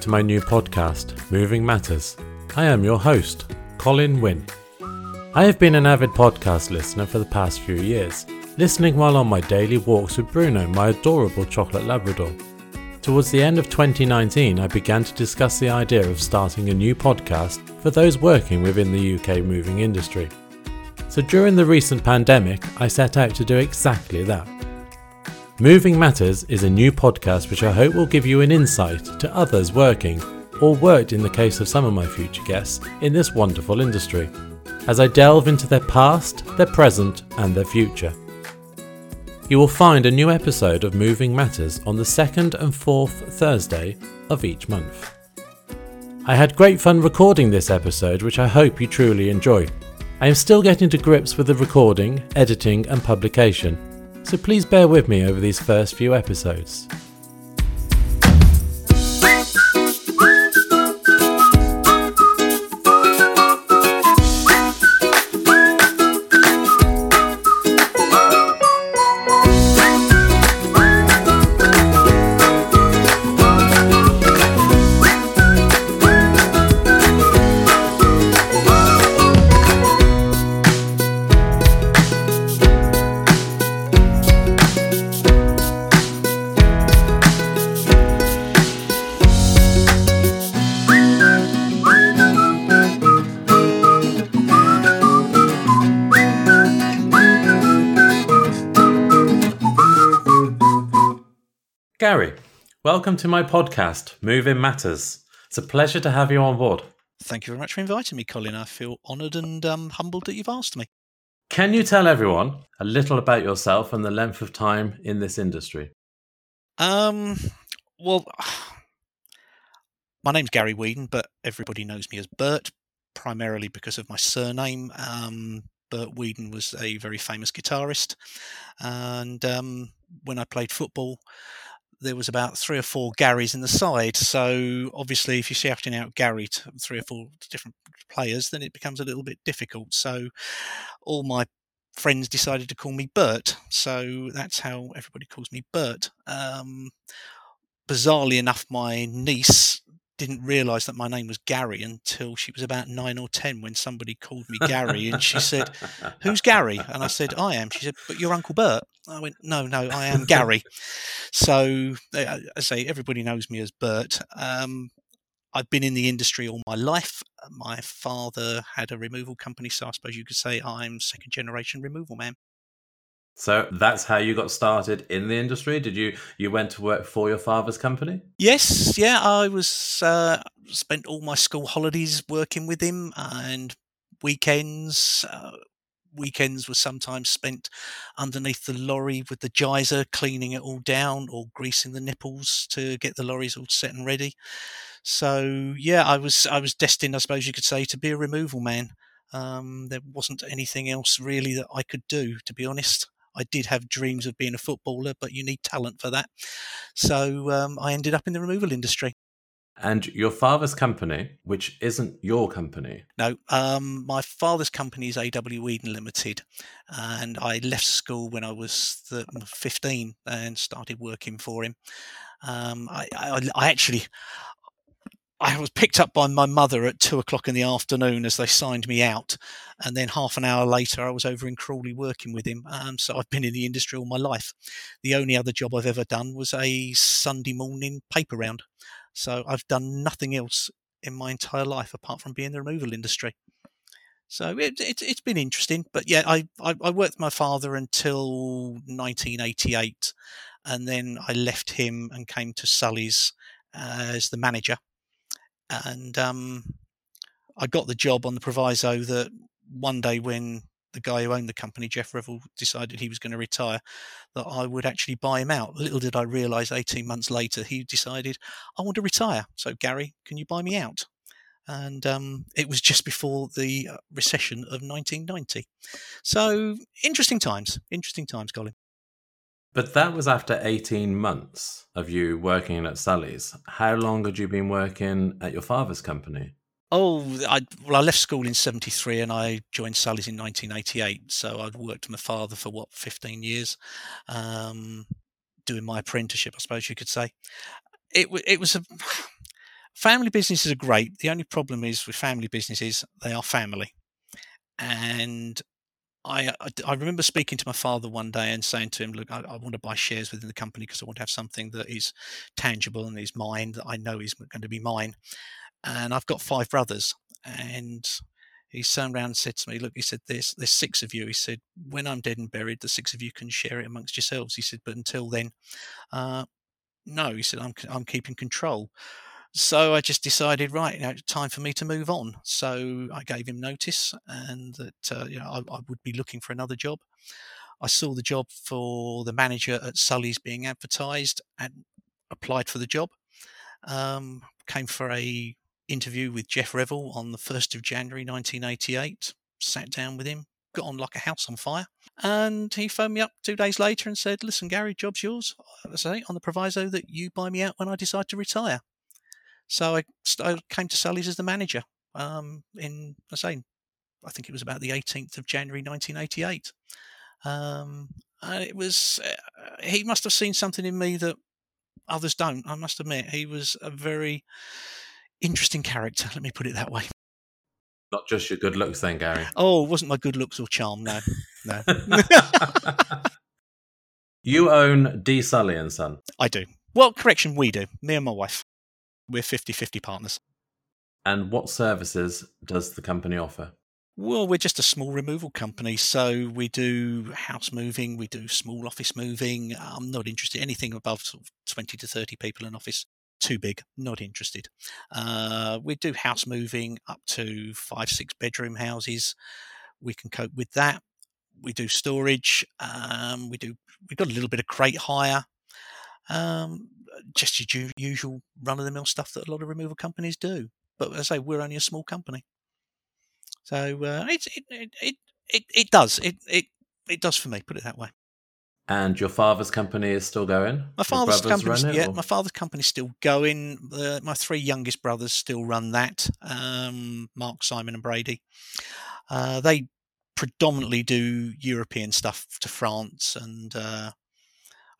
To my new podcast, Moving Matters. I am your host, Colin Wynn. I have been an avid podcast listener for the past few years, listening while on my daily walks with Bruno, my adorable chocolate Labrador. Towards the end of 2019, I began to discuss the idea of starting a new podcast for those working within the UK moving industry. So during the recent pandemic, I set out to do exactly that. Moving Matters is a new podcast which I hope will give you an insight to others working, or worked in the case of some of my future guests, in this wonderful industry, as I delve into their past, their present, and their future. You will find a new episode of Moving Matters on the second and fourth Thursday of each month. I had great fun recording this episode, which I hope you truly enjoy. I am still getting to grips with the recording, editing, and publication so please bear with me over these first few episodes. Welcome to my podcast, Moving Matters. It's a pleasure to have you on board. Thank you very much for inviting me, Colin. I feel honoured and um, humbled that you've asked me. Can you tell everyone a little about yourself and the length of time in this industry? Um, well, my name's Gary Weedon, but everybody knows me as Bert, primarily because of my surname. Um, Bert Weedon was a very famous guitarist, and um, when I played football, there was about three or four Garys in the side. So obviously, if you're shouting out Gary to three or four different players, then it becomes a little bit difficult. So all my friends decided to call me Bert. So that's how everybody calls me Bert. Um, bizarrely enough, my niece didn't realize that my name was Gary until she was about nine or ten when somebody called me Gary and she said, Who's Gary? And I said, I am. She said, But you're Uncle Bert. I went, No, no, I am Gary. so uh, I say everybody knows me as Bert. Um, I've been in the industry all my life. My father had a removal company, so I suppose you could say I'm second generation removal man. So that's how you got started in the industry. Did you you went to work for your father's company? Yes, yeah. I was uh, spent all my school holidays working with him, and weekends. Uh, weekends were sometimes spent underneath the lorry with the geyser, cleaning it all down or greasing the nipples to get the lorries all set and ready. So yeah, I was I was destined, I suppose you could say, to be a removal man. Um, there wasn't anything else really that I could do, to be honest. I did have dreams of being a footballer, but you need talent for that. So um, I ended up in the removal industry. And your father's company, which isn't your company? No, um, my father's company is AW Weedon Limited, and I left school when I was 15 and started working for him. Um, I, I, I, actually, I was picked up by my mother at two o'clock in the afternoon as they signed me out, and then half an hour later, I was over in Crawley working with him. Um, so I've been in the industry all my life. The only other job I've ever done was a Sunday morning paper round. So I've done nothing else in my entire life apart from being in the removal industry. So it, it, has been interesting, but yeah, I, I, I worked with my father until 1988, and then I left him and came to Sully's as the manager and um, I got the job on the proviso that one day when the guy who owned the company, Jeff Revel, decided he was going to retire, that I would actually buy him out. Little did I realise 18 months later, he decided, I want to retire. So, Gary, can you buy me out? And um, it was just before the uh, recession of 1990. So, interesting times. Interesting times, Colin. But that was after 18 months of you working at Sully's. How long had you been working at your father's company? Oh, I, well, I left school in 73 and I joined Sully's in 1988. So I'd worked with my father for what, 15 years, um, doing my apprenticeship, I suppose you could say. it it was a family businesses are great. The only problem is with family businesses, they are family. And I, I remember speaking to my father one day and saying to him, "Look, I, I want to buy shares within the company because I want to have something that is tangible and is mine that I know is going to be mine." And I've got five brothers, and he turned around and said to me, "Look," he said, "There's there's six of you." He said, "When I'm dead and buried, the six of you can share it amongst yourselves." He said, "But until then, uh, no." He said, "I'm I'm keeping control." So I just decided, right, you know, time for me to move on. So I gave him notice, and that uh, you know I, I, would be looking for another job. I saw the job for the manager at Sully's being advertised, and applied for the job. Um, came for a interview with Jeff Revel on the first of January 1988. Sat down with him, got on like a house on fire. And he phoned me up two days later and said, Listen, Gary, job's yours. I say, on the proviso that you buy me out when I decide to retire. So I, I came to Sully's as the manager um, in, I say, I think it was about the 18th of January 1988. Um, and it was, uh, he must have seen something in me that others don't. I must admit, he was a very interesting character. Let me put it that way. Not just your good looks, then, Gary. Oh, it wasn't my good looks or charm. No, no. you own D. Sully and Son. I do. Well, correction, we do. Me and my wife. We're 50 50 partners. And what services does the company offer? Well, we're just a small removal company, so we do house moving, we do small office moving. I'm not interested in anything above sort of 20 to 30 people in office. Too big, not interested. Uh, we do house moving up to five, six bedroom houses. We can cope with that. We do storage. Um, we do. We've got a little bit of crate hire. Um, just your usual run of the mill stuff that a lot of removal companies do. But as I say, we're only a small company, so uh, it, it, it it it does it it it does for me. Put it that way. And your father's company is still going. My father's company, yeah, or? my father's company is still going. Uh, my three youngest brothers still run that. Um, Mark, Simon, and Brady. Uh, they predominantly do European stuff to France and uh,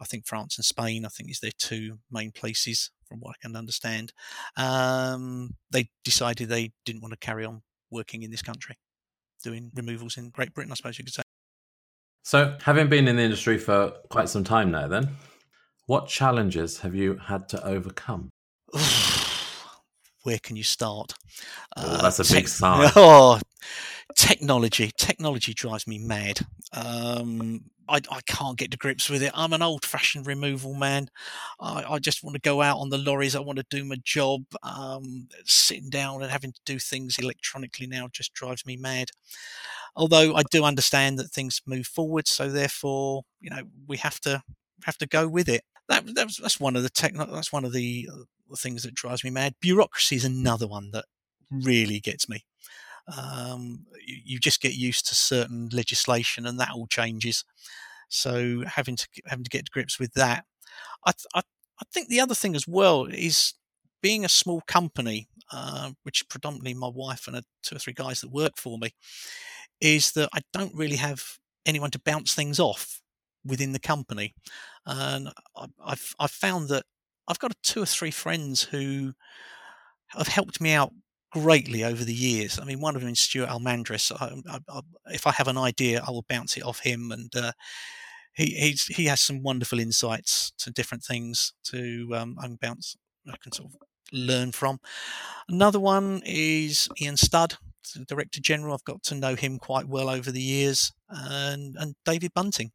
I think France and Spain, I think, is their two main places, from what I can understand. Um, they decided they didn't want to carry on working in this country, doing removals in Great Britain, I suppose you could say. So, having been in the industry for quite some time now, then, what challenges have you had to overcome? Where can you start? Oh, that's a uh, big sign. Oh, technology. Technology drives me mad. Um, I, I can't get to grips with it. I'm an old fashioned removal man. I, I just want to go out on the lorries. I want to do my job. Um, sitting down and having to do things electronically now just drives me mad. Although I do understand that things move forward, so therefore, you know, we have to have to go with it. That, that's, that's one of the tech. That's one of the, uh, the things that drives me mad. Bureaucracy is another one that really gets me um, you, you, just get used to certain legislation, and that all changes. So having to having to get to grips with that, I, I, I think the other thing as well is being a small company, uh, which predominantly my wife and a, two or three guys that work for me, is that I don't really have anyone to bounce things off within the company, and I, I've I've found that I've got two or three friends who have helped me out greatly over the years. I mean, one of them is Stuart Almandris. I, I, I, if I have an idea, I will bounce it off him, and uh, he he has some wonderful insights to different things to um, I bounce. I can sort of learn from. Another one is Ian Studd, Director General. I've got to know him quite well over the years, and and David Bunting.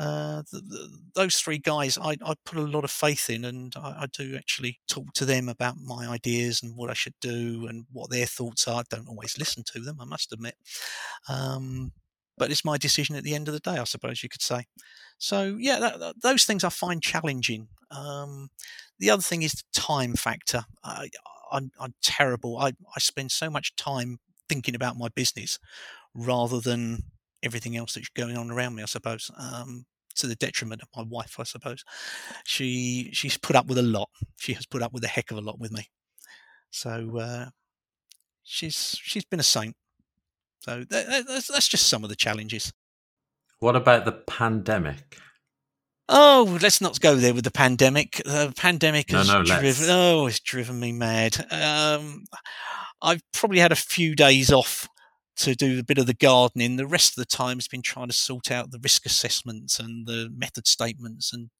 Uh, the, those three guys I, I, put a lot of faith in, and I, I, do actually talk to them about my ideas and what I should do and what their thoughts are. I don't always listen to them, I must admit. Um, but it's my decision at the end of the day, I suppose you could say. So, yeah, that, that, those things I find challenging. Um, the other thing is the time factor. I, am terrible. I, I spend so much time thinking about my business rather than everything else that's going on around me, I suppose. Um, to the detriment of my wife, I suppose. She she's put up with a lot. She has put up with a heck of a lot with me. So uh, she's she's been a saint. So that, that's, that's just some of the challenges. What about the pandemic? Oh, let's not go there with the pandemic. The pandemic No, has no, driven. let's. Oh, it's driven me mad. Um, I've probably had a few days off to do a bit of the gardening. The rest of the time has been trying to sort out the risk assessments and the method statements and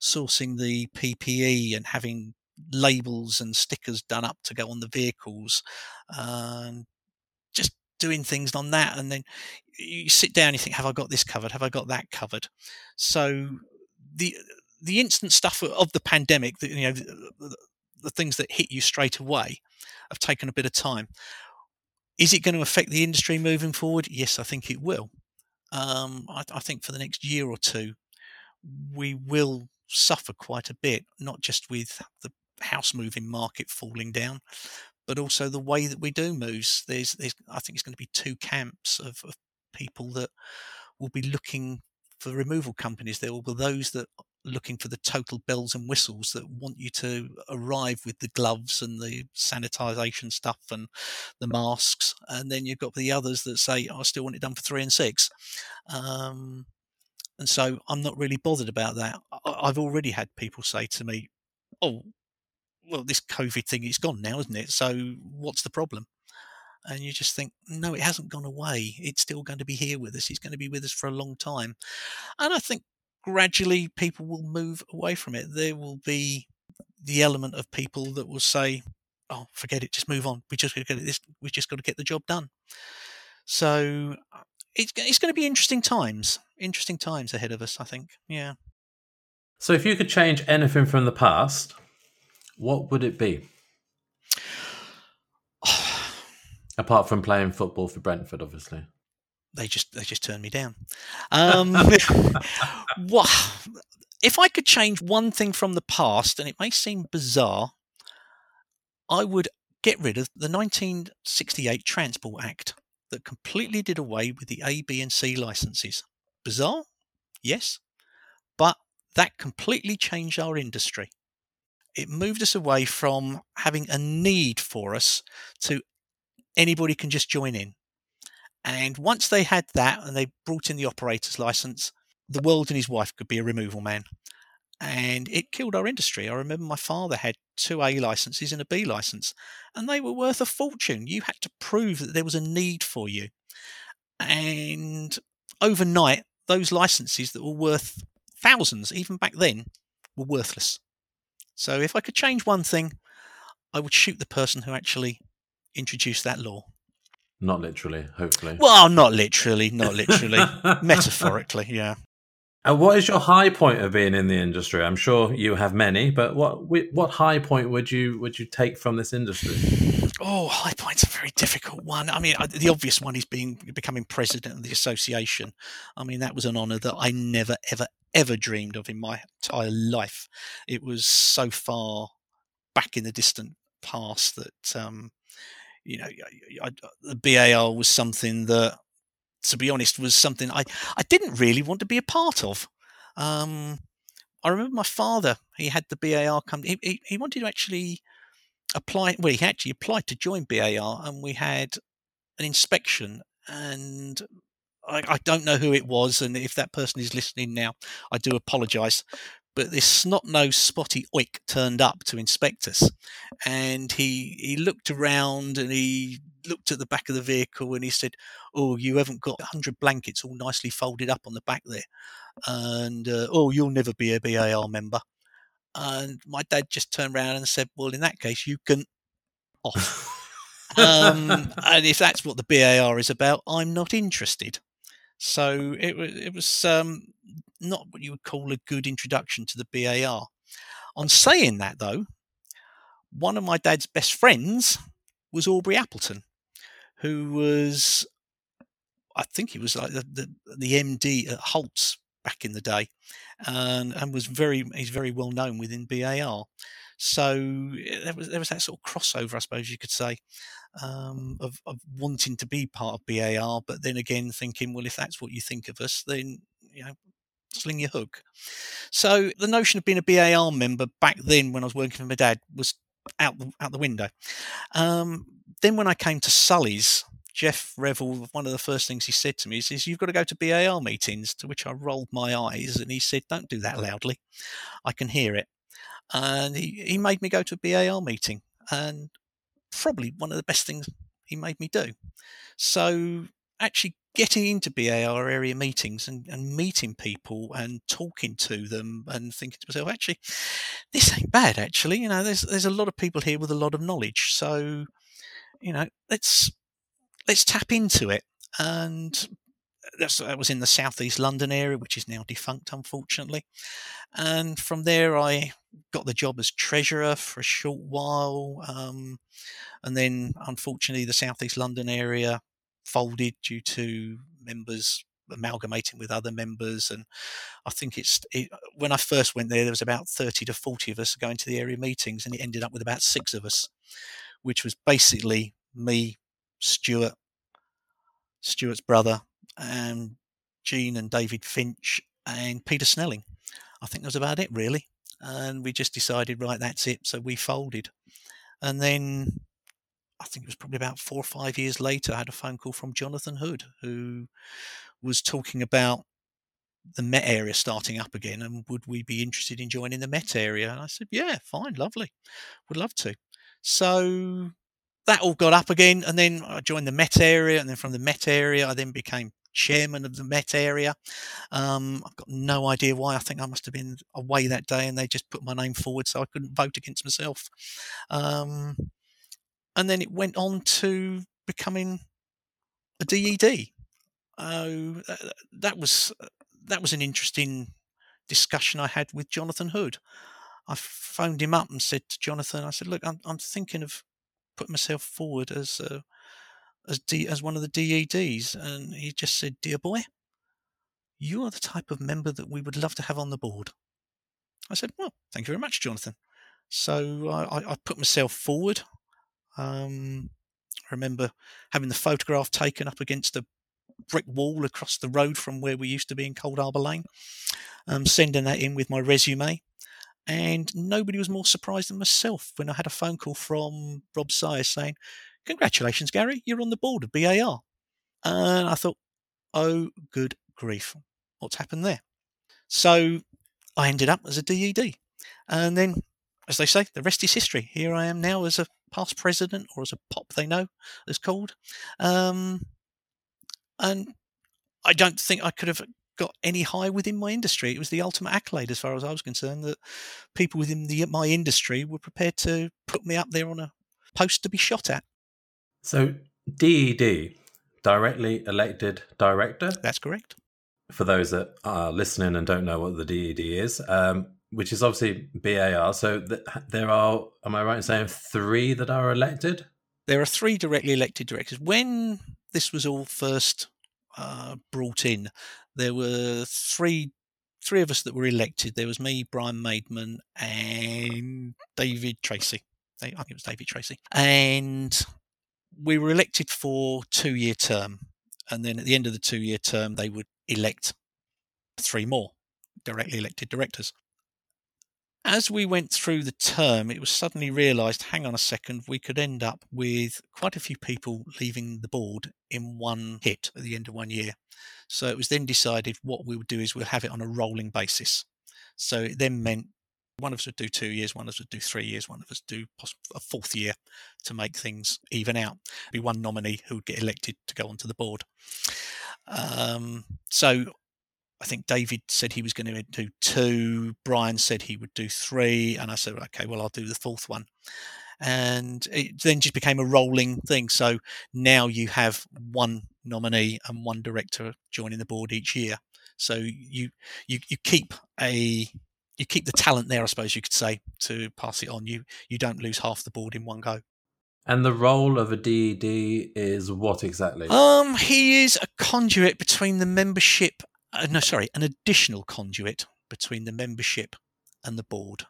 sourcing the PPE and having labels and stickers done up to go on the vehicles. Um, just doing things on that, and then you sit down, you think, "Have I got this covered? Have I got that covered?" So the the instant stuff of the pandemic, you know, the, the things that hit you straight away, have taken a bit of time. Is it going to affect the industry moving forward? Yes, I think it will. Um, I, I think for the next year or two, we will suffer quite a bit, not just with the house moving market falling down, but also the way that we do moves. There's, there's I think it's going to be two camps of, of people that will be looking for removal companies. There will be those that looking for the total bells and whistles that want you to arrive with the gloves and the sanitization stuff and the masks, and then you've got the others that say, "I still want it done for three and six. Um, and so I'm not really bothered about that. I've already had people say to me, "Oh, well, this COVID thing is gone now, isn't it? So what's the problem?" And you just think, no, it hasn't gone away. It's still going to be here with us. It's going to be with us for a long time. And I think gradually people will move away from it. There will be the element of people that will say, "Oh, forget it, just move on. We just got to get this. We just got to get the job done." So uh, it's it's going to be interesting times. Interesting times ahead of us. I think. Yeah. So, if you could change anything from the past, what would it be? Apart from playing football for Brentford, obviously. They just they just turned me down. Um, what if I could change one thing from the past, and it may seem bizarre, I would get rid of the 1968 Transport Act that completely did away with the A, B, and C licenses. Bizarre, yes, but that completely changed our industry. It moved us away from having a need for us to anybody can just join in. And once they had that and they brought in the operator's license, the world and his wife could be a removal man. And it killed our industry. I remember my father had two A licenses and a B license, and they were worth a fortune. You had to prove that there was a need for you. And overnight, those licenses that were worth thousands, even back then, were worthless. So if I could change one thing, I would shoot the person who actually introduced that law. Not literally, hopefully. Well, not literally, not literally, metaphorically, yeah. And what is your high point of being in the industry? I'm sure you have many, but what what high point would you would you take from this industry? Oh, high point's a very difficult one. I mean, the obvious one is being becoming president of the association. I mean, that was an honour that I never, ever, ever dreamed of in my entire life. It was so far back in the distant past that, um, you know, I, I, the BAR was something that, to be honest, was something I, I didn't really want to be a part of. Um, I remember my father, he had the BAR come, he, he, he wanted to actually apply. Well, he actually applied to join BAR, and we had an inspection. And I, I don't know who it was, and if that person is listening now, I do apologise. But this snot-nosed spotty oik turned up to inspect us, and he he looked around and he looked at the back of the vehicle and he said, "Oh, you haven't got hundred blankets all nicely folded up on the back there, and uh, oh, you'll never be a BAR member." And my dad just turned around and said, "Well, in that case, you can off." um, and if that's what the BAR is about, I'm not interested. So it was it was um, not what you would call a good introduction to the BAR. On saying that, though, one of my dad's best friends was Aubrey Appleton, who was, I think he was like the, the, the MD at Holtz back in the day, and, and was very he's very well known within BAR. So there was there was that sort of crossover, I suppose you could say, um, of, of wanting to be part of BAR, but then again thinking, well, if that's what you think of us, then you know, sling your hook. So the notion of being a BAR member back then, when I was working for my dad, was out the, out the window. Um, then when I came to Sully's Jeff Revel, one of the first things he said to me is, is, You've got to go to BAR meetings, to which I rolled my eyes and he said, Don't do that loudly. I can hear it. And he, he made me go to a BAR meeting and probably one of the best things he made me do. So actually getting into BAR area meetings and, and meeting people and talking to them and thinking to myself, actually, this ain't bad. Actually, you know, there's there's a lot of people here with a lot of knowledge. So, you know, let's let's tap into it. And that's, that was in the southeast London area, which is now defunct, unfortunately. And from there, I got the job as treasurer for a short while. Um, and then, unfortunately, the southeast London area folded due to members amalgamating with other members and i think it's it, when i first went there there was about 30 to 40 of us going to the area meetings and it ended up with about six of us which was basically me stuart stuart's brother and gene and david finch and peter snelling. I think that was about it really and we just decided right that's it. So we folded and then I think it was probably about four or five years later, I had a phone call from Jonathan Hood, who was talking about the Met area starting up again, and would we be interested in joining the Met area? And I said, yeah, fine, lovely, would love to. So that all got up again, and then I joined the Met area, and then from the Met area, I then became chairman of the Met area. Um, I've got no idea why. I think I must have been away that day, and they just put my name forward, so I couldn't vote against myself. Um, and then it went on to becoming a DED. Oh, that was that was an interesting discussion I had with Jonathan Hood. I phoned him up and said to Jonathan, I said, "Look, I'm, I'm thinking of putting myself forward as uh, as D, as one of the DEDs," and he just said, "Dear boy, you are the type of member that we would love to have on the board." I said, "Well, thank you very much, Jonathan." So I, I put myself forward. Um, I remember having the photograph taken up against a brick wall across the road from where we used to be in Coldharbour Lane, um, sending that in with my resume. And nobody was more surprised than myself when I had a phone call from Rob Sayers saying, Congratulations, Gary, you're on the board of BAR. And I thought, oh, good grief, what's happened there? So I ended up as a DED. And then, as they say, the rest is history. Here I am now as a past president, or as a pop they know is called. Um, and I don't think I could have got any higher within my industry. It was the ultimate accolade, as far as I was concerned, that people within the, my industry were prepared to put me up there on a post to be shot at. So, DED, directly elected director? That's correct. For those that are listening and don't know what the DED is, um, which is obviously BAR. So th- there are, am I right in saying three that are elected? There are three directly elected directors. When this was all first uh, brought in, there were three three of us that were elected. There was me, Brian Maidman, and David Tracy. I think it was David Tracy. And we were elected for two year term. And then at the end of the two year term, they would elect three more directly elected directors as we went through the term, it was suddenly realised hang on a second, we could end up with quite a few people leaving the board in one hit at the end of one year. So it was then decided what we would do is we'll have it on a rolling basis. So it then meant one of us would do two years, one of us would do three years, one of us do a fourth year to make things even out. Be one nominee who would get elected to go onto the board. Um, so I think David said he was going to do two. Brian said he would do three, and I said, okay, well, I'll do the fourth one. And it then just became a rolling thing. So now you have one nominee and one director joining the board each year. So you you you keep a you keep the talent there, I suppose you could say, to pass it on. You you don't lose half the board in one go. And the role of a DED is what exactly? Um, he is a conduit between the membership uh, no, sorry, an additional conduit between the membership and the board.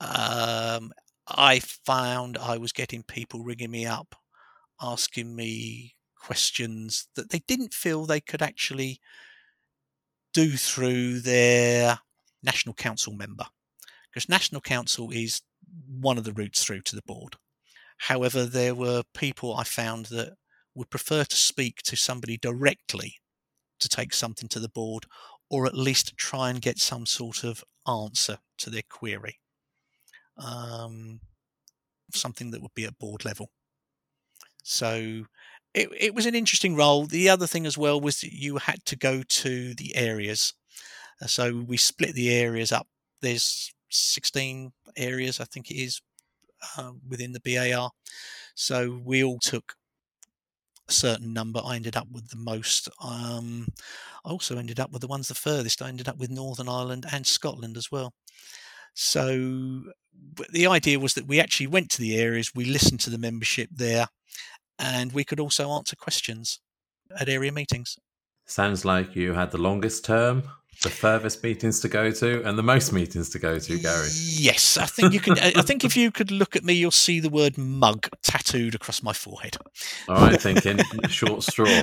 Um, I found I was getting people ringing me up, asking me questions that they didn't feel they could actually do through their national council member, because national council is one of the routes through to the board. However, there were people I found that would prefer to speak to somebody directly to take something to the board or at least try and get some sort of answer to their query. Um, something that would be at board level. So it, it was an interesting role. The other thing as well was that you had to go to the areas. Uh, so we split the areas up. There's 16 areas, I think it is, uh, within the BAR. So we all took certain number. I ended up with the most. Um, I also ended up with the ones the furthest. I ended up with Northern Ireland and Scotland as well. So the idea was that we actually went to the areas, we listened to the membership there, and we could also answer questions at area meetings. Sounds like you had the longest term, the furthest meetings to go to, and the most meetings to go to, Gary. Yes, I think you can. I think if you could look at me, you'll see the word "mug" tattooed across my forehead. All right, thinking short straw.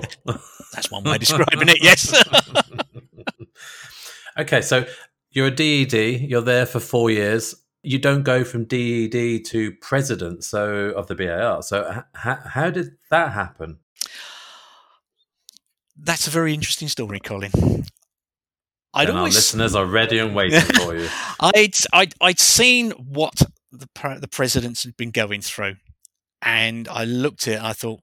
That's one way of describing it. Yes. okay, so you're a DED. You're there for four years. You don't go from DED to president so of the BAR. So h- how did that happen? That's a very interesting story, Colin. I'd and always... our listeners are ready and waiting for you. I'd, I'd I'd seen what the the presidents had been going through, and I looked at it. and I thought,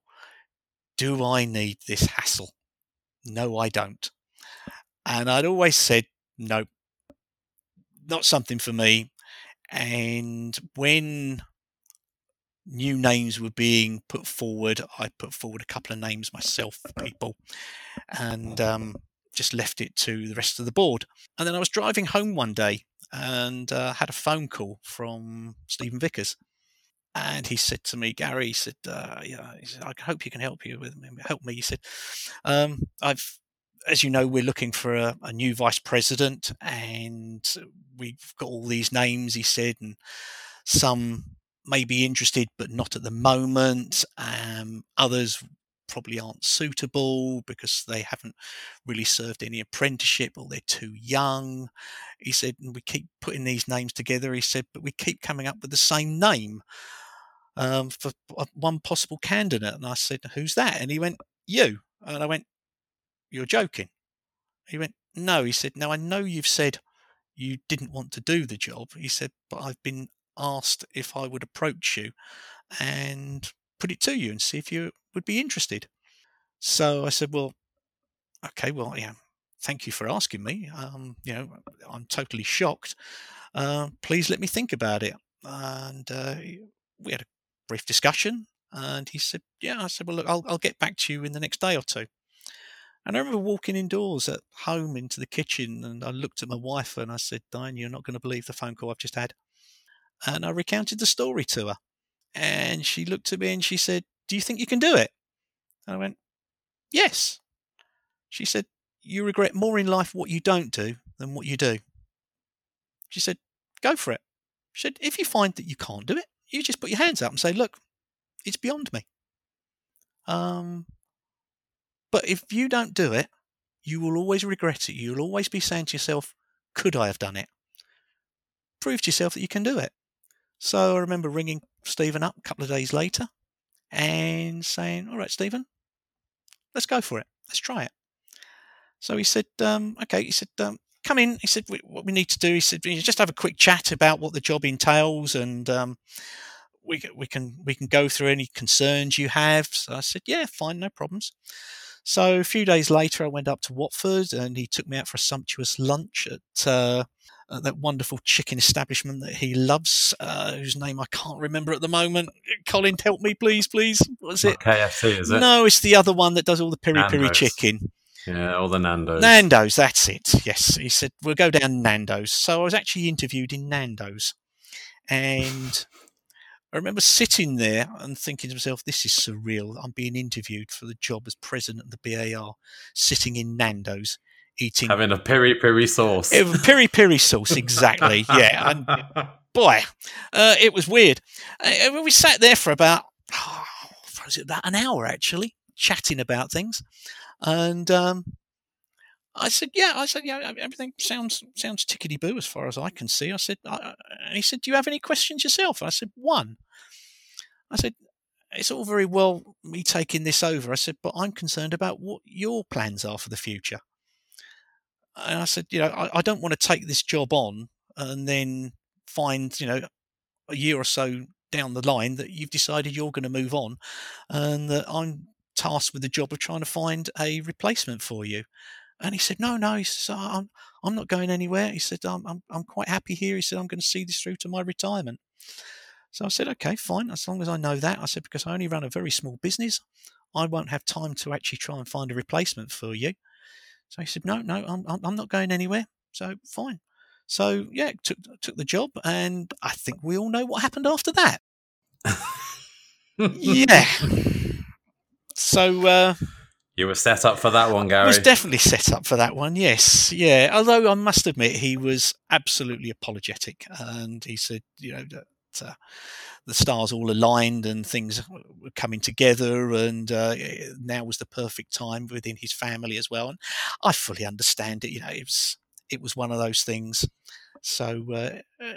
do I need this hassle? No, I don't. And I'd always said, no, not something for me. And when new names were being put forward, I put forward a couple of names myself, people, and um, just left it to the rest of the board. And then I was driving home one day and uh, had a phone call from Stephen Vickers. And he said to me, Gary, he said, uh, yeah, he said, I hope you can help you with help me. He said, um, I've as you know, we're looking for a, a, new vice president, and we've got all these names. He said, and some may be interested, but not at the moment. Um, others probably aren't suitable because they haven't really served any apprenticeship or they're too young. He said, and we keep putting these names together. He said, but we keep coming up with the same name um, for one possible candidate. And I said, who's that? And he went, you. And I went, you're joking. He went, No. He said, Now I know you've said you didn't want to do the job. He said, But I've been asked if I would approach you and put it to you and see if you would be interested. So I said, Well, okay, well, yeah, thank you for asking me. Um, you know, I'm totally shocked. Uh, please let me think about it. And uh, we had a brief discussion. And he said, Yeah. I said, Well, look, I'll, I'll get back to you in the next day or two. And I remember walking indoors at home into the kitchen and I looked at my wife and I said, Diane, you're not going to believe the phone call I've just had. And I recounted the story to her. And she looked at me and she said, Do you think you can do it? And I went, Yes. She said, You regret more in life what you don't do than what you do. She said, Go for it. She said, If you find that you can't do it, you just put your hands up and say, Look, it's beyond me. Um, but if you don't do it, you will always regret it. You'll always be saying to yourself, could I have done it? Prove to yourself that you can do it. So I remember ringing Stephen up a couple of days later and saying, all right, Stephen, let's go for it. Let's try it. So he said, um, okay, he said, um, come in. He said, what we need to do, he said, just have a quick chat about what the job entails and um, we, we can we can go through any concerns you have. So I said, yeah, fine, no problems. So a few days later, I went up to Watford and he took me out for a sumptuous lunch at, uh, at that wonderful chicken establishment that he loves, uh, whose name I can't remember at the moment. Colin, help me, please, please. What's it? KFC, is it? No, it's the other one that does all the piri piri chicken. Yeah, all the Nando's. Nando's, that's it. Yes, he said we'll go down Nando's. So I was actually interviewed in Nando's, and I remember sitting there and thinking to myself, this is surreal. I'm being interviewed for the job as president of the BAR, sitting in Nando's, eating. Having a peri peri sauce. It, peri peri sauce, exactly. yeah. And boy, uh, it was weird. Uh, we sat there for about, oh, was it about an hour actually, chatting about things. And um, I said, "Yeah." I said, "Yeah, everything sounds sounds tickety boo as far as I can see." I said, I, "He said, do you have any questions yourself?" I said, "One." I said, it's all very well me taking this over. I said, but I'm concerned about what your plans are for the future. And I said, you know, I, I don't want to take this job on and then find, you know, a year or so down the line that you've decided you're going to move on and that I'm tasked with the job of trying to find a replacement for you. And he said, no, no, he said, I'm, I'm not going anywhere. He said, I'm, I'm, I'm quite happy here. He said, I'm going to see this through to my retirement. So I said, okay, fine, as long as I know that. I said, because I only run a very small business, I won't have time to actually try and find a replacement for you. So he said, no, no, I'm, I'm not going anywhere. So fine. So yeah, took took the job, and I think we all know what happened after that. yeah. So uh, you were set up for that one, Gary. I was definitely set up for that one. Yes, yeah. Although I must admit, he was absolutely apologetic, and he said, you know, that uh, the stars all aligned and things were coming together, and uh, now was the perfect time within his family as well. And I fully understand it. You know, it was it was one of those things. So uh, uh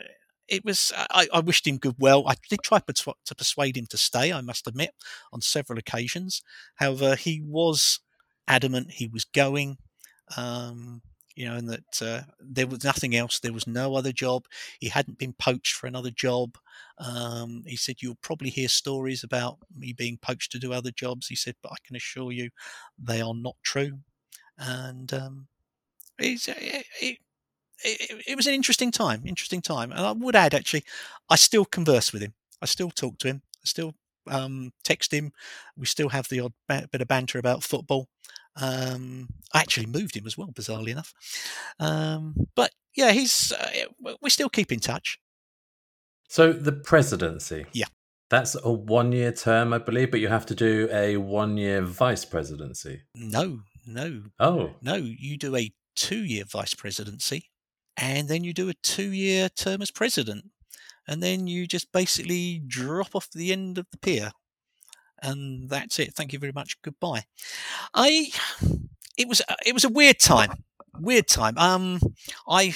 it was. I, I, wished him good well. I did try to persuade him to stay. I must admit, on several occasions. However, he was adamant he was going. Um, you know, and that uh, there was nothing else. There was no other job. He hadn't been poached for another job. Um, he said, You'll probably hear stories about me being poached to do other jobs. He said, But I can assure you they are not true. And um, it, it, it, it was an interesting time, interesting time. And I would add, actually, I still converse with him. I still talk to him. I still um, text him. We still have the odd bit of banter about football. Um, I actually moved him as well, bizarrely enough. Um, but yeah, he's uh, we still keep in touch. So the presidency, yeah, that's a one-year term, I believe, but you have to do a one-year vice presidency. No, no. Oh, no. You do a two-year vice presidency, and then you do a two-year term as president, and then you just basically drop off the end of the pier and that's it. Thank you very much. Goodbye. I it was uh, it was a weird time. Weird time. Um, I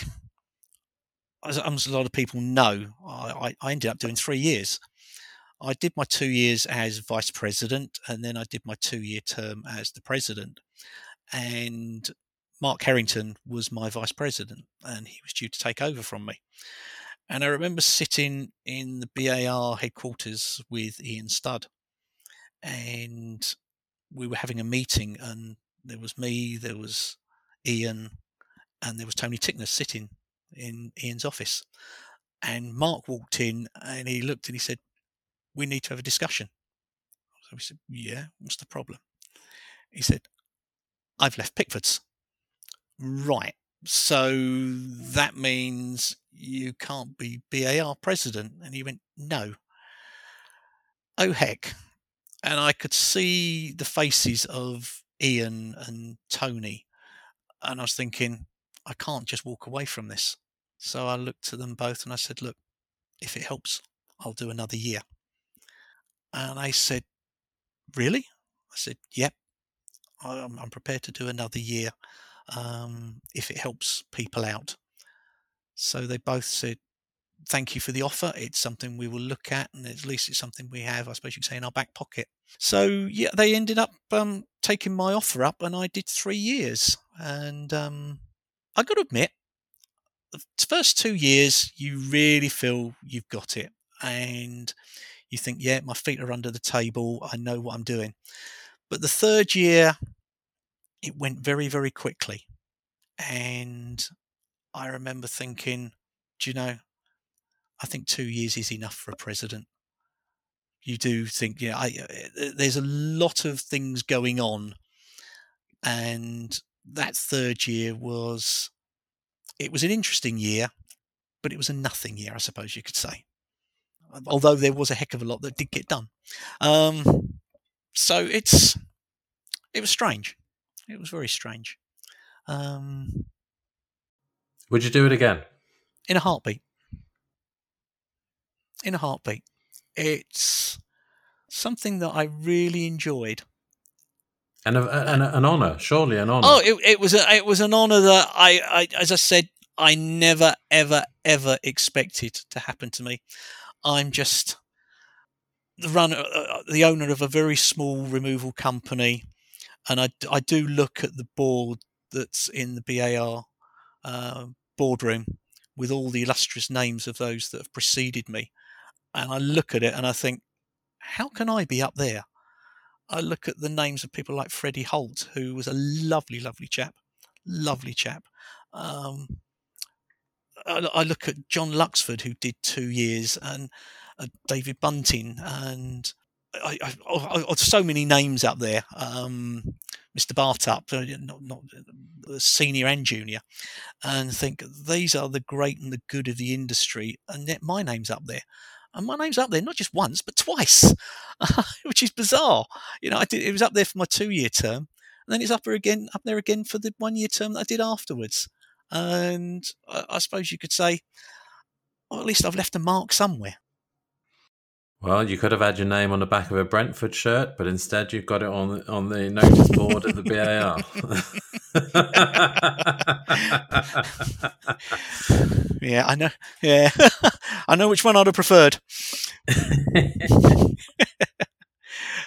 as, as a lot of people know, I, I ended up doing three years. I did my two years as vice president, and then I did my two year term as the president. And Mark Harrington was my vice president, and he was due to take over from me. And I remember sitting in the BAR headquarters with Ian Studd, and we were having a meeting, and there was me, there was Ian, and there was Tony Tickner sitting in Ian's office. And Mark walked in and he looked and he said, We need to have a discussion. So we said, Yeah, what's the problem? He said, I've left Pickford's. Right. So that means you can't be BAR president. And he went, No. Oh, heck and I could see the faces of Ian and Tony, and I was thinking, I can't just walk away from this. So I looked to them both and I said, Look, if it helps, I'll do another year. And they said, Really? I said, Yep, I'm, I'm prepared to do another year um, if it helps people out. So they both said, thank you for the offer. It's something we will look at, and at least it's something we have, I suppose you could say, in our back pocket. So yeah, they ended up um, taking my offer up, and I did three years. And um, I got to admit, the first two years, you really feel you've got it, and you think, yeah, my feet are under the table. I know what I'm doing. But the third year, it went very, very quickly. And I remember thinking, do you know, I think two years is enough for a president. You do think, yeah, I, uh, there's a lot of things going on, and that third year was, it was an interesting year, but it was a nothing year, I suppose you could say. Although there was a heck of a lot that did get done, um, so it's it was strange. It was very strange. Um, Would you do it again? In a heartbeat in a heartbeat. It's something that I really enjoyed. And, a, and a, an honor, surely an honor. Oh, it, it was a, it was an honor that I, I, as I said, I never, ever, ever expected to happen to me. I'm just, the runner, uh, uh, the owner of a very small removal company, and I, I do look at the board that's in the BAR uh, boardroom with all the illustrious names of those that have preceded me, and I look at it and I think, how can I be up there? I look at the names of people like Freddie Holt, who was a lovely, lovely chap, lovely chap. Um, I, I, look at John Luxford, who did two years, and uh, David Bunting, and I, I, I, I, so many names up there. Um, Mr. Bartup, uh, not, not uh, senior and junior, and think these are the great and the good of the industry, and yet my name's up there and my name's up there not just once but twice, which is bizarre. You know, I did, it was up there for my two-year term, and then it's up there again, up there again for the one-year term that I did afterwards. And I, I suppose you could say, well, at least I've left a mark somewhere. Well, you could have had your name on the back of a Brentford shirt, but instead you've got it on on the notice board at the BAR. yeah, I know. Yeah, I know which one I'd have preferred.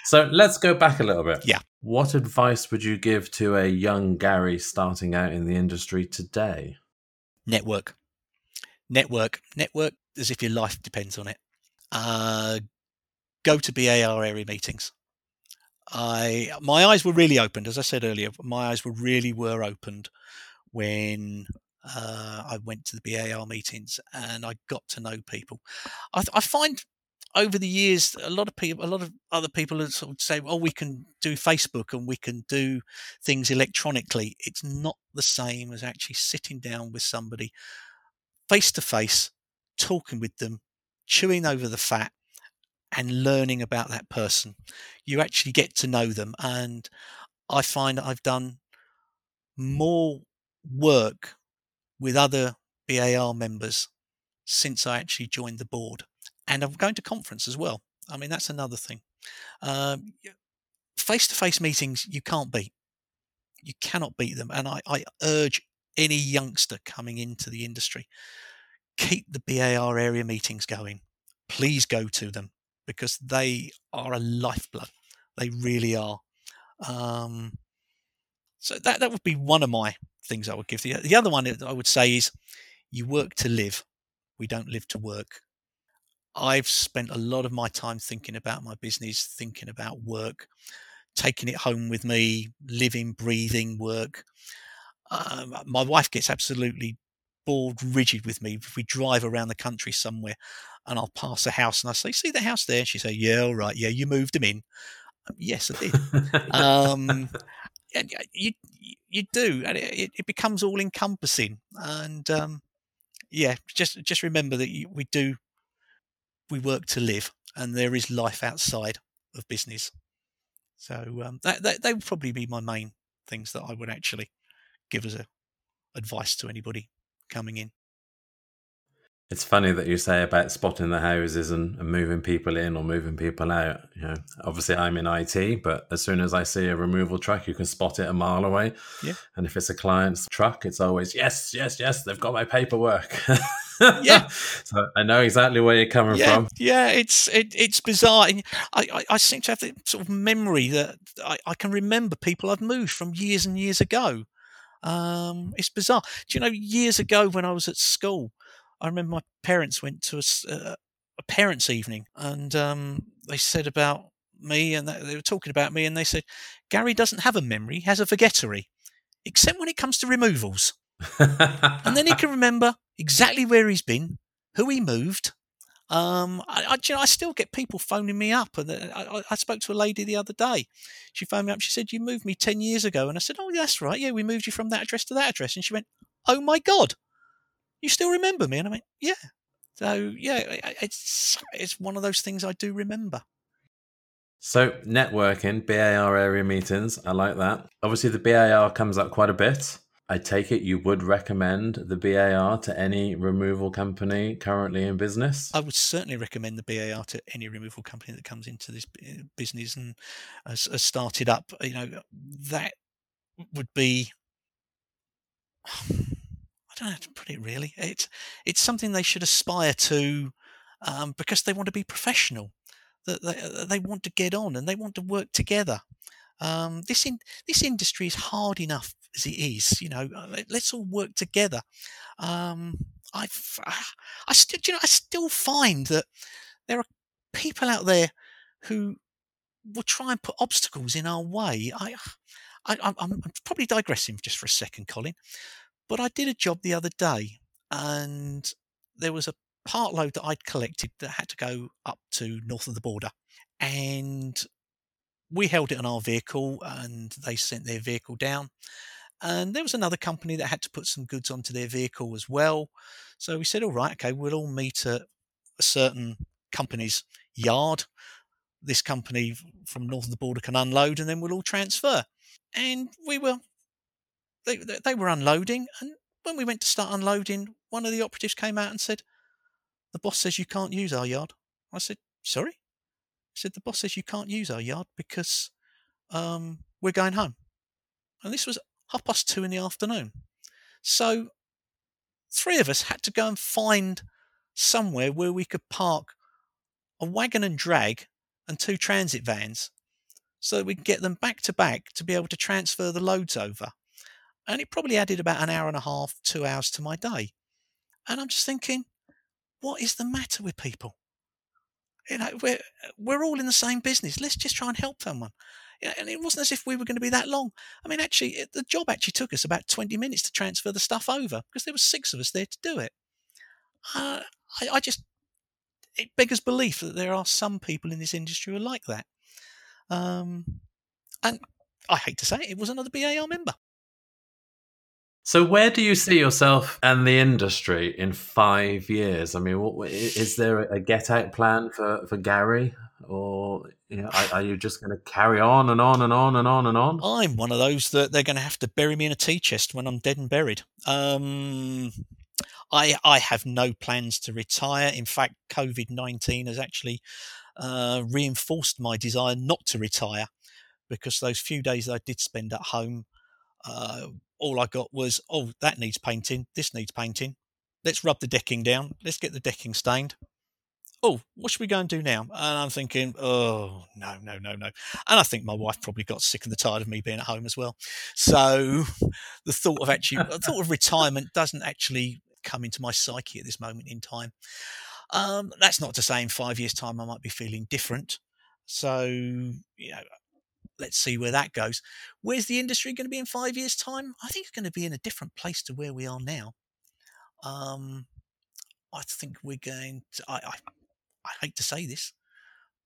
so let's go back a little bit. Yeah. What advice would you give to a young Gary starting out in the industry today? Network, network, network. As if your life depends on it uh, go to BAR area meetings. I my eyes were really opened, as I said earlier. My eyes were really were opened when uh, I went to the BAR meetings and I got to know people. I, I, find over the years a lot of people, a lot of other people sort of say, "Oh, we can do Facebook and we can do things electronically." It's not the same as actually sitting down with somebody face to face, talking with them, chewing over the fat and learning about that person. You actually get to know them. And I find I've done more work with other BAR members since I actually joined the board. And I'm going to conference as well. I mean, that's another thing. Face to face meetings, you can't beat. You cannot beat them. And I, I urge any youngster coming into the industry keep the BAR area meetings going. Please go to them because they are a lifeblood. They really are. Um, so that that would be one of my things I would give. The, the other one I would say is you work to live. We don't live to work. I've spent a lot of my time thinking about my business, thinking about work, taking it home with me, living, breathing work. Um, my wife gets absolutely bored rigid with me if we drive around the country somewhere and I'll pass a house and I say, "See the house there?" And she say, "Yeah, all right. Yeah, you moved them in." Um, yes, I did. um, and you you do, and it, it becomes all encompassing. And um, yeah, just just remember that you, we do we work to live, and there is life outside of business. So um, that, that they would probably be my main things that I would actually give as a advice to anybody coming in. It's funny that you say about spotting the houses and, and, moving people in or moving people out. You know, obviously I'm in IT, but as soon as I see a removal truck, you can spot it a mile away. Yeah. And if it's a client's truck, it's always yes, yes, yes. They've got my paperwork. yeah. So I know exactly where you're coming yeah, from. Yeah, it's it, it's bizarre. I, I, I seem to have the sort of memory that I, I can remember people I've moved from years and years ago. Um, it's bizarre. Do you know, years ago when I was at school, I remember my parents went to a, uh, a parents' evening and um, they said about me and they were talking about me and they said, Gary doesn't have a memory, he has a forgettery, except when it comes to removals. and then he can remember exactly where he's been, who he moved. Um, I, I, you know, I still get people phoning me up, and uh, I, I, spoke to a lady the other day. She phoned me up. She said, "You moved me ten years ago," and I said, "Oh, that's right. Yeah, we moved you from that address to that address." And she went, "Oh my god, you still remember me? And I went, yeah. So yeah, it's it's one of those things I do remember. So networking, BAR area meetings, I like that. Obviously, the BAR comes up quite a bit. I take it you would recommend the BAR to any removal company currently in business. I would certainly recommend the BAR to any removal company that comes into this business and has, has started up. You know that would be I don't know how to put it really. It's it's something they should aspire to um, because they want to be professional. that they, they want to get on and they want to work together. Um, this in this industry is hard enough as it is. You know, uh, let's all work together. Um, I I still you know I still find that there are people out there who will try and put obstacles in our way. I, I I'm probably digressing just for a second, Colin, but I did a job the other day, and there was a part load that I'd collected that had to go up to north of the border, and we held it on our vehicle, and they sent their vehicle down. And there was another company that had to put some goods onto their vehicle as well. So we said, all right, okay, we'll all meet at a certain company's yard. This company from north of the border can unload, and then we'll all transfer. And we were, they, they were unloading. And when we went to start unloading, one of the operatives came out and said, the boss says you can't use our yard. I said, sorry? He said, the boss says you can't use our yard because um, we're going home. And this was half past two in the afternoon. So three of us had to go and find somewhere where we could park a wagon and drag and two transit vans so that we could get them back to back to be able to transfer the loads over. And it probably added about an hour and a half, two hours to my day. And I'm just thinking, what is the matter with people? You know, we're we're all in the same business. Let's just try and help someone. And it wasn't as if we were going to be that long. I mean, actually, it, the job actually took us about 20 minutes to transfer the stuff over because there were six of us there to do it. Uh, I, I, just, it beggars belief that there are some people in this industry who are like that. Um, and I hate to say it, it was another BAR member. So, where do you see yourself and the industry in five years? I mean, what, is there a get out plan for, for Gary, or you know, are, are you just going to carry on and on and on and on and on? I'm one of those that they're going to have to bury me in a tea chest when I'm dead and buried. Um, I I have no plans to retire. In fact, COVID nineteen has actually uh, reinforced my desire not to retire because those few days I did spend at home uh, all I got was, oh, that needs painting. This needs painting. Let's rub the decking down. Let's get the decking stained. Oh, what should we go and do now? And I'm thinking, oh, no, no, no, no. And I think my wife probably got sick and tired of me being at home as well. So the thought of actually, the thought of retirement doesn't actually come into my psyche at this moment in time. Um, that's not to say in five years' time I might be feeling different. So, you know, let's see where that goes. Where's the industry going to be in five years' time? I think it's going to be in a different place to where we are now. Um, I think we're going to. I, I, I hate to say this,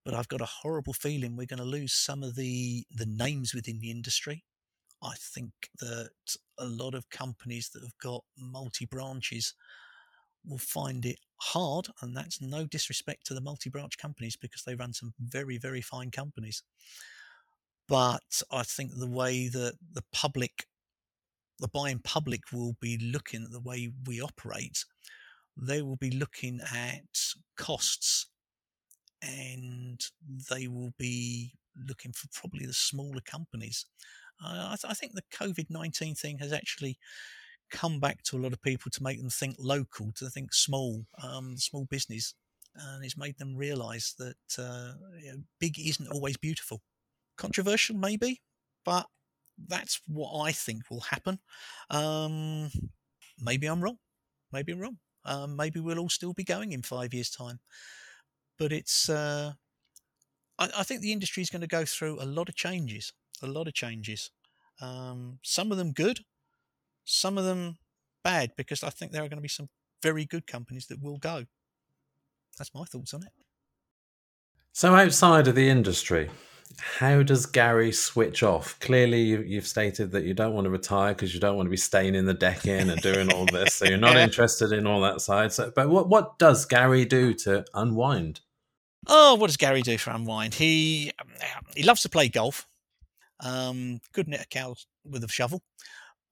but I've got a horrible feeling we're going to lose some of the the names within the industry. I think that a lot of companies that have got multi branches will find it hard, and that's no disrespect to the multi branch companies because they run some very, very fine companies. But I think the way that the public, the buying public will be looking at the way we operate, they will be looking at costs and they will be looking for probably the smaller companies. Uh, I, th- I, think the COVID 19 thing has actually come back to a lot of people to make them think local, to think small, um, small business. And it's made them realize that uh, you know, big isn't always beautiful. Controversial, maybe, but that's what I think will happen. Um, maybe I'm wrong. Maybe I'm wrong. Um, maybe we'll all still be going in five years' time. But it's, uh, I, I, think the industry is going to go through a lot of changes. A lot of changes. Um, some of them good, some of them bad, because I think there are going to be some very good companies that will go. That's my thoughts on it. So, outside of the industry, how does Gary switch off? Clearly, you, have stated that you don't want to retire because you don't want to be staying in the deck in and doing all this. So you're not interested in all that side. So, but what what does Gary do to unwind? Oh, what does Gary do for unwind? He he loves to play golf. Um, good knit a cow with a shovel,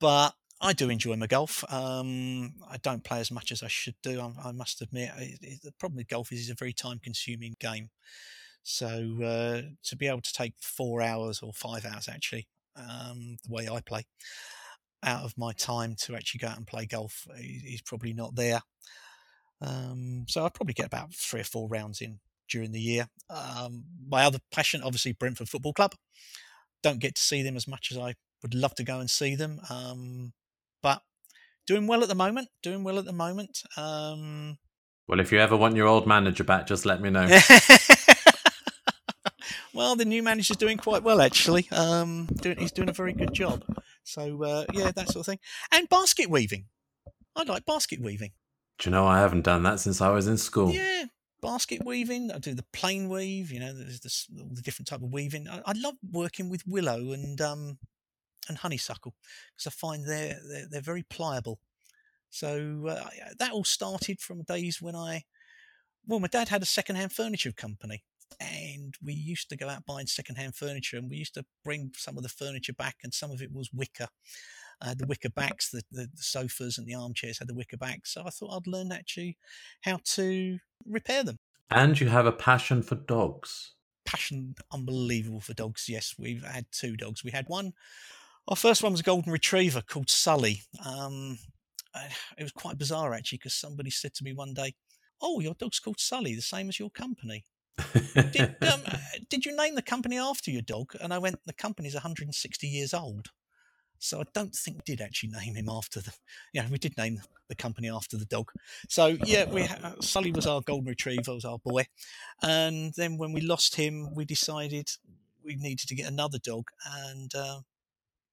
but I do enjoy my golf. Um, I don't play as much as I should do. I, I must admit. It, it, the problem with golf is it's a very time consuming game. So uh, to be able to take four hours or five hours actually, um, the way I play, out of my time to actually go out and play golf is probably not there. Um, so I'd probably get about three or four rounds in during the year. Um, my other passion, obviously, Brentford Football Club. Don't get to see them as much as I would love to go and see them, um, but doing well at the moment. Doing well at the moment. Um, well, if you ever want your old manager back, just let me know. well, the new manager's doing quite well actually. Um, doing, he's doing a very good job. So uh, yeah, that sort of thing. And basket weaving. I like basket weaving. Do you know I haven't done that since I was in school? Yeah, basket weaving. I do the plain weave. You know, there's this, all the different type of weaving. I, I love working with willow and um, and honeysuckle because I find they're, they're, they're very pliable. So uh, that all started from days when I, well, my dad had a second-hand furniture company, and we used to go out buying second-hand furniture, and we used to bring some of the furniture back, and some of it was wicker. Uh, the wicker backs, the, the, sofas and the armchairs had the wicker backs. So I thought I'd learn actually how to repair them. And you have a passion for dogs. Passion unbelievable for dogs. Yes, we've had two dogs. We had one. Our first one was a golden retriever called Sully. Um, it was quite bizarre actually because somebody said to me one day, "Oh, your dog's called Sully, the same as your company." did, um, did you name the company after your dog? And I went, the company's 160 years old. So I don't think we did actually name him after the. Yeah, we did name the company after the dog. So yeah, we uh, Sully was our golden retriever, was our boy, and then when we lost him, we decided we needed to get another dog, and uh,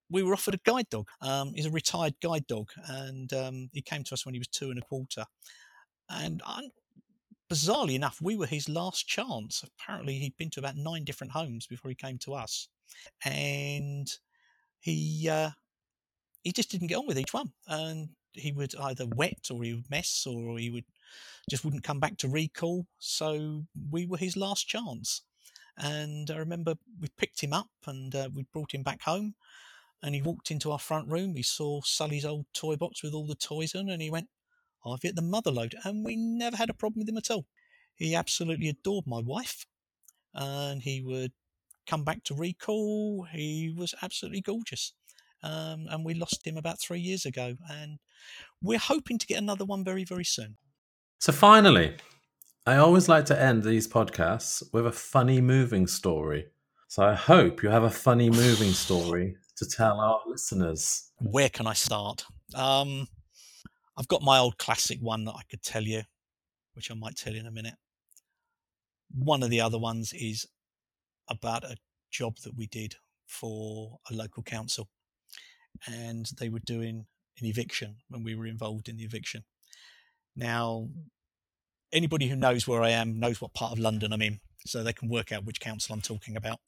we were offered a guide dog. Um, he's a retired guide dog, and um, he came to us when he was two and a quarter. And bizarrely enough, we were his last chance. Apparently, he'd been to about nine different homes before he came to us, and he uh, he just didn't get on with each one, and he would either wet or he would mess or he would just wouldn't come back to recall. So we were his last chance. And I remember we picked him up and uh, we brought him back home and he walked into our front room. He saw Sully's old toy box with all the toys in, and he went, I've hit the mother load. And we never had a problem with him at all. He absolutely adored my wife, and he would come back to recall. He was absolutely gorgeous. Um, and we lost him about three years ago, and we're hoping to get another one very, very soon. So, finally, I always like to end these podcasts with a funny moving story. So, I hope you have a funny moving story to tell our listeners? Where can I start? Um, I've got my old classic one that I could tell you, which I might tell you in a minute. One of the other ones is about a job that we did for a local council, and they were doing an eviction when we were involved in the eviction. Now, anybody who knows where I am knows what part of London I'm in, so they can work out which council I'm talking about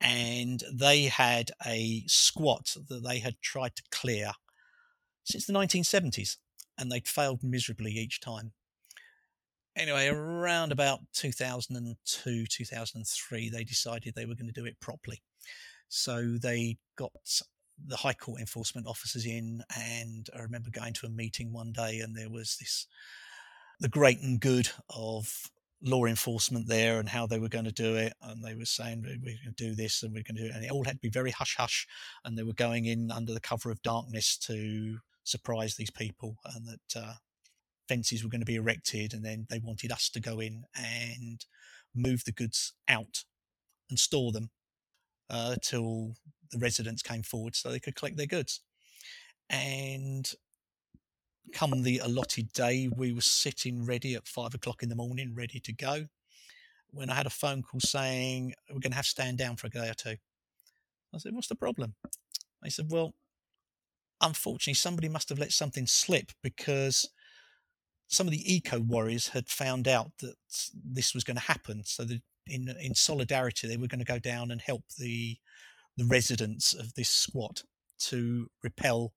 and they had a squat that they had tried to clear since the 1970s, and they'd failed miserably each time. Anyway, around about 2002, 2003, they decided they were going to do it properly. So they got the High Court enforcement officers in, and I remember going to a meeting one day, and there was this the great and good of law enforcement there and how they were going to do it. And they were saying, we're going to do this and we're going to do it. And it all had to be very hush hush. And they were going in under the cover of darkness to surprise these people and that uh, fences were going to be erected. And then they wanted us to go in and move the goods out and store them uh, till the residents came forward so they could collect their goods. And come the allotted day, we were sitting ready at five o'clock in the morning, ready to go. When I had a phone call saying we're going to have to stand down for a day or two, I said, "What's the problem?" They said, "Well, unfortunately, somebody must have let something slip because some of the eco warriors had found out that this was going to happen. So, that in in solidarity, they were going to go down and help the the residents of this squat to repel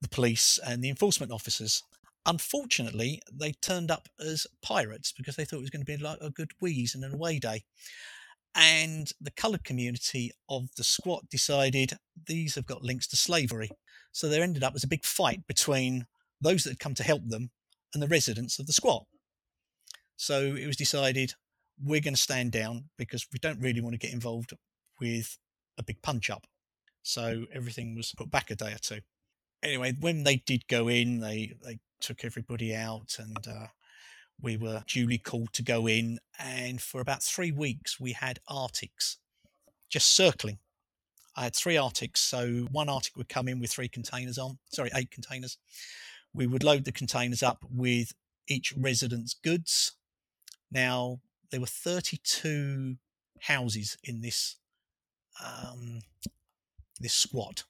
the police and the enforcement officers. Unfortunately, they turned up as pirates because they thought it was going to be like a good wheeze and an away day. And the coloured community of the squat decided these have got links to slavery. So there ended up as a big fight between those that had come to help them and the residents of the squat. So it was decided we're going to stand down because we don't really want to get involved with a big punch up. So everything was put back a day or two anyway, when they did go in, they they took everybody out, and uh, we were duly called to go in, and for about three weeks we had Arctics just circling. I had three Arctics, so one Arctic would come in with three containers on, sorry, eight containers. We would load the containers up with each resident's goods. Now, there were 32 houses in this um, this squat.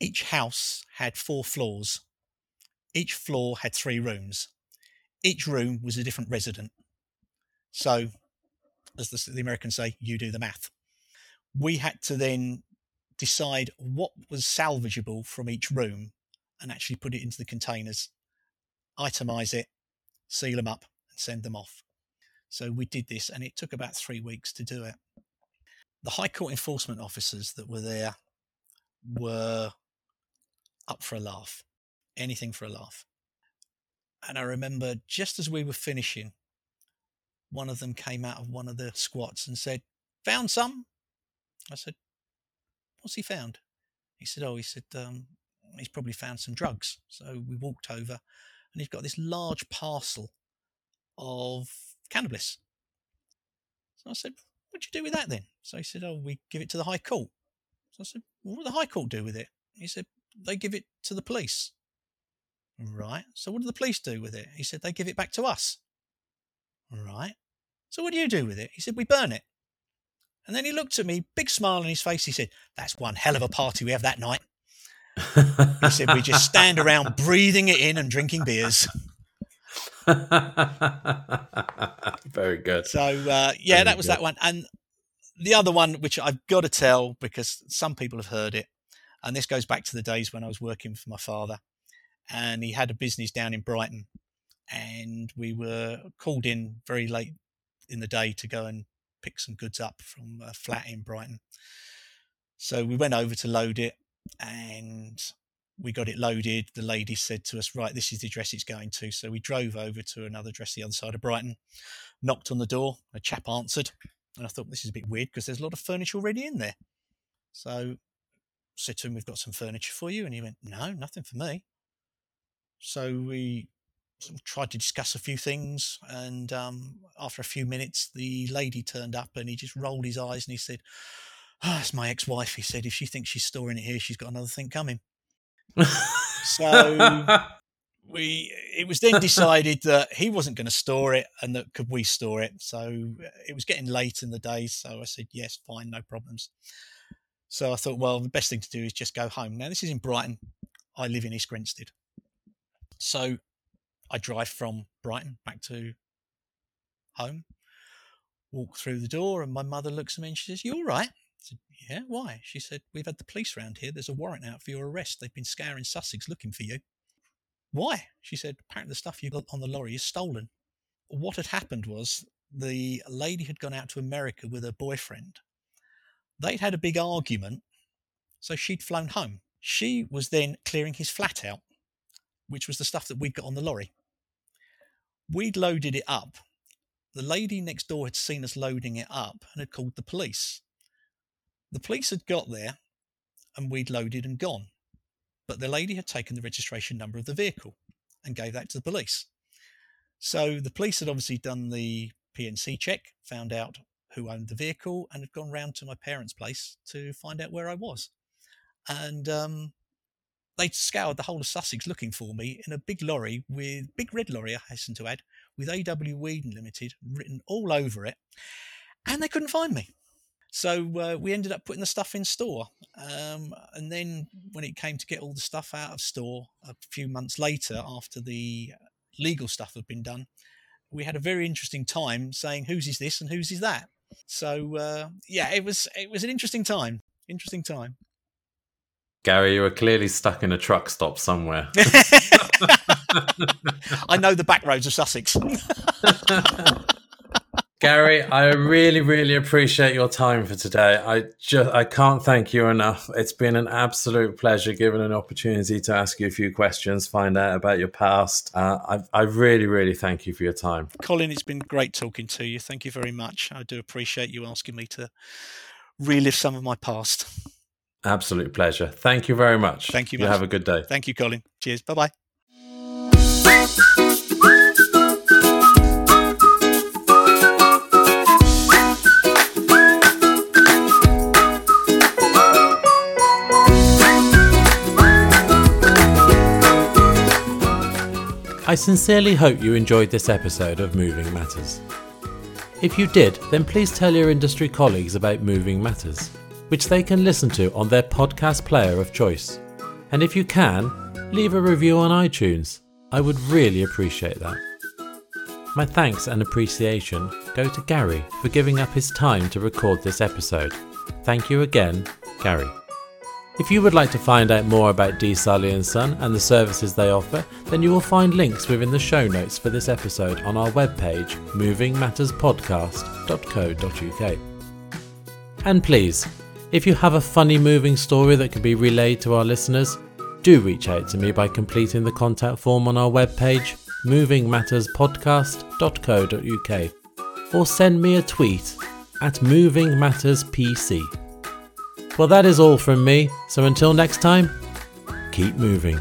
Each house had four floors. Each floor had three rooms. Each room was a different resident. So, as the, the Americans say, you do the math. We had to then decide what was salvageable from each room and actually put it into the containers, itemize it, seal them up, and send them off. So we did this, and it took about three weeks to do it. The High Court enforcement officers that were there were up for a laugh, anything for a laugh. And I remember just as we were finishing, one of them came out of one of the squats and said, Found some? I said, What's he found? He said, Oh, he said, um, he's probably found some drugs. So we walked over and he's got this large parcel of cannabis. So I said, What'd you do with that then? So he said, Oh, we give it to the High Court. So I said, well, What do the High Court do with it? He said, They give it to the police. Right. So what do the police do with it? He said, They give it back to us. Right. So what do you do with it? He said, We burn it. And then he looked at me, big smile on his face. He said, That's one hell of a party we have that night. He said, We just stand around breathing it in and drinking beers. Very good. So, uh, yeah, Very that was good. that one. And the other one, which I've got to tell because some people have heard it, and this goes back to the days when I was working for my father, and he had a business down in Brighton, and we were called in very late in the day to go and pick some goods up from a flat in Brighton. So we went over to load it, and we got it loaded. The lady said to us, "Right, this is the address it's going to." So we drove over to another address the other side of Brighton, knocked on the door. A chap answered, and I thought this is a bit weird because there's a lot of furniture already in there. So said to him, "We've got some furniture for you," and he went, "No, nothing for me." So we sort of tried to discuss a few things, and um, after a few minutes, the lady turned up, and he just rolled his eyes and he said, "Ah, it's my ex-wife." He said, "If she thinks she's storing it here, she's got another thing coming." So we it was then decided that he wasn't going to store it and that could we store it. So it was getting late in the day so i said yes fine no problems. So i thought well the best thing to do is just go home. Now this is in brighton. I live in east grinstead. So i drive from brighton back to home walk through the door and my mother looks at me and she says you all right said, yeah why she said we've had the police round here there's a warrant out for your arrest they've been scouring sussex looking for you why? She said, apparently the stuff you got on the lorry is stolen. What had happened was the lady had gone out to America with her boyfriend. They'd had a big argument, so she'd flown home. She was then clearing his flat out, which was the stuff that we'd got on the lorry. We'd loaded it up. The lady next door had seen us loading it up and had called the police. The police had got there and we'd loaded and gone but the lady had taken the registration number of the vehicle and gave that to the police. So the police had obviously done the PNC check, found out who owned the vehicle, and had gone round to my parents' place to find out where I was. And um, they scoured the whole of Sussex looking for me in a big lorry with big red lorry, I hasten to add, with AW Weedon Limited written all over it, and they couldn't find me. So uh, we ended up putting the stuff in store. Um, and then when it came to get all the stuff out of store a few months later, after the legal stuff had been done, we had a very interesting time saying whose is this and whose is that. So uh, yeah, it was it was an interesting time. Interesting time. Gary, you were clearly stuck in a truck stop somewhere. I know the back roads of Sussex. Gary, I really, really appreciate your time for today. I just I can't thank you enough. It's been an absolute pleasure given an opportunity to ask you a few questions, find out about your past. Uh, I, I really, really thank you for your time. Colin, it's been great talking to you. Thank you very much. I do appreciate you asking me to relive some of my past. Absolute pleasure. Thank you very much. Thank you, You Matt. have a good day. Thank you, Colin. Cheers. Bye bye. Sincerely hope you enjoyed this episode of Moving Matters. If you did, then please tell your industry colleagues about Moving Matters, which they can listen to on their podcast player of choice. And if you can, leave a review on iTunes. I would really appreciate that. My thanks and appreciation go to Gary for giving up his time to record this episode. Thank you again, Gary. If you would like to find out more about D. Sully & Son and the services they offer, then you will find links within the show notes for this episode on our webpage, movingmatterspodcast.co.uk. And please, if you have a funny moving story that can be relayed to our listeners, do reach out to me by completing the contact form on our webpage, movingmatterspodcast.co.uk, or send me a tweet at movingmatterspc. Well, that is all from me, so until next time, keep moving.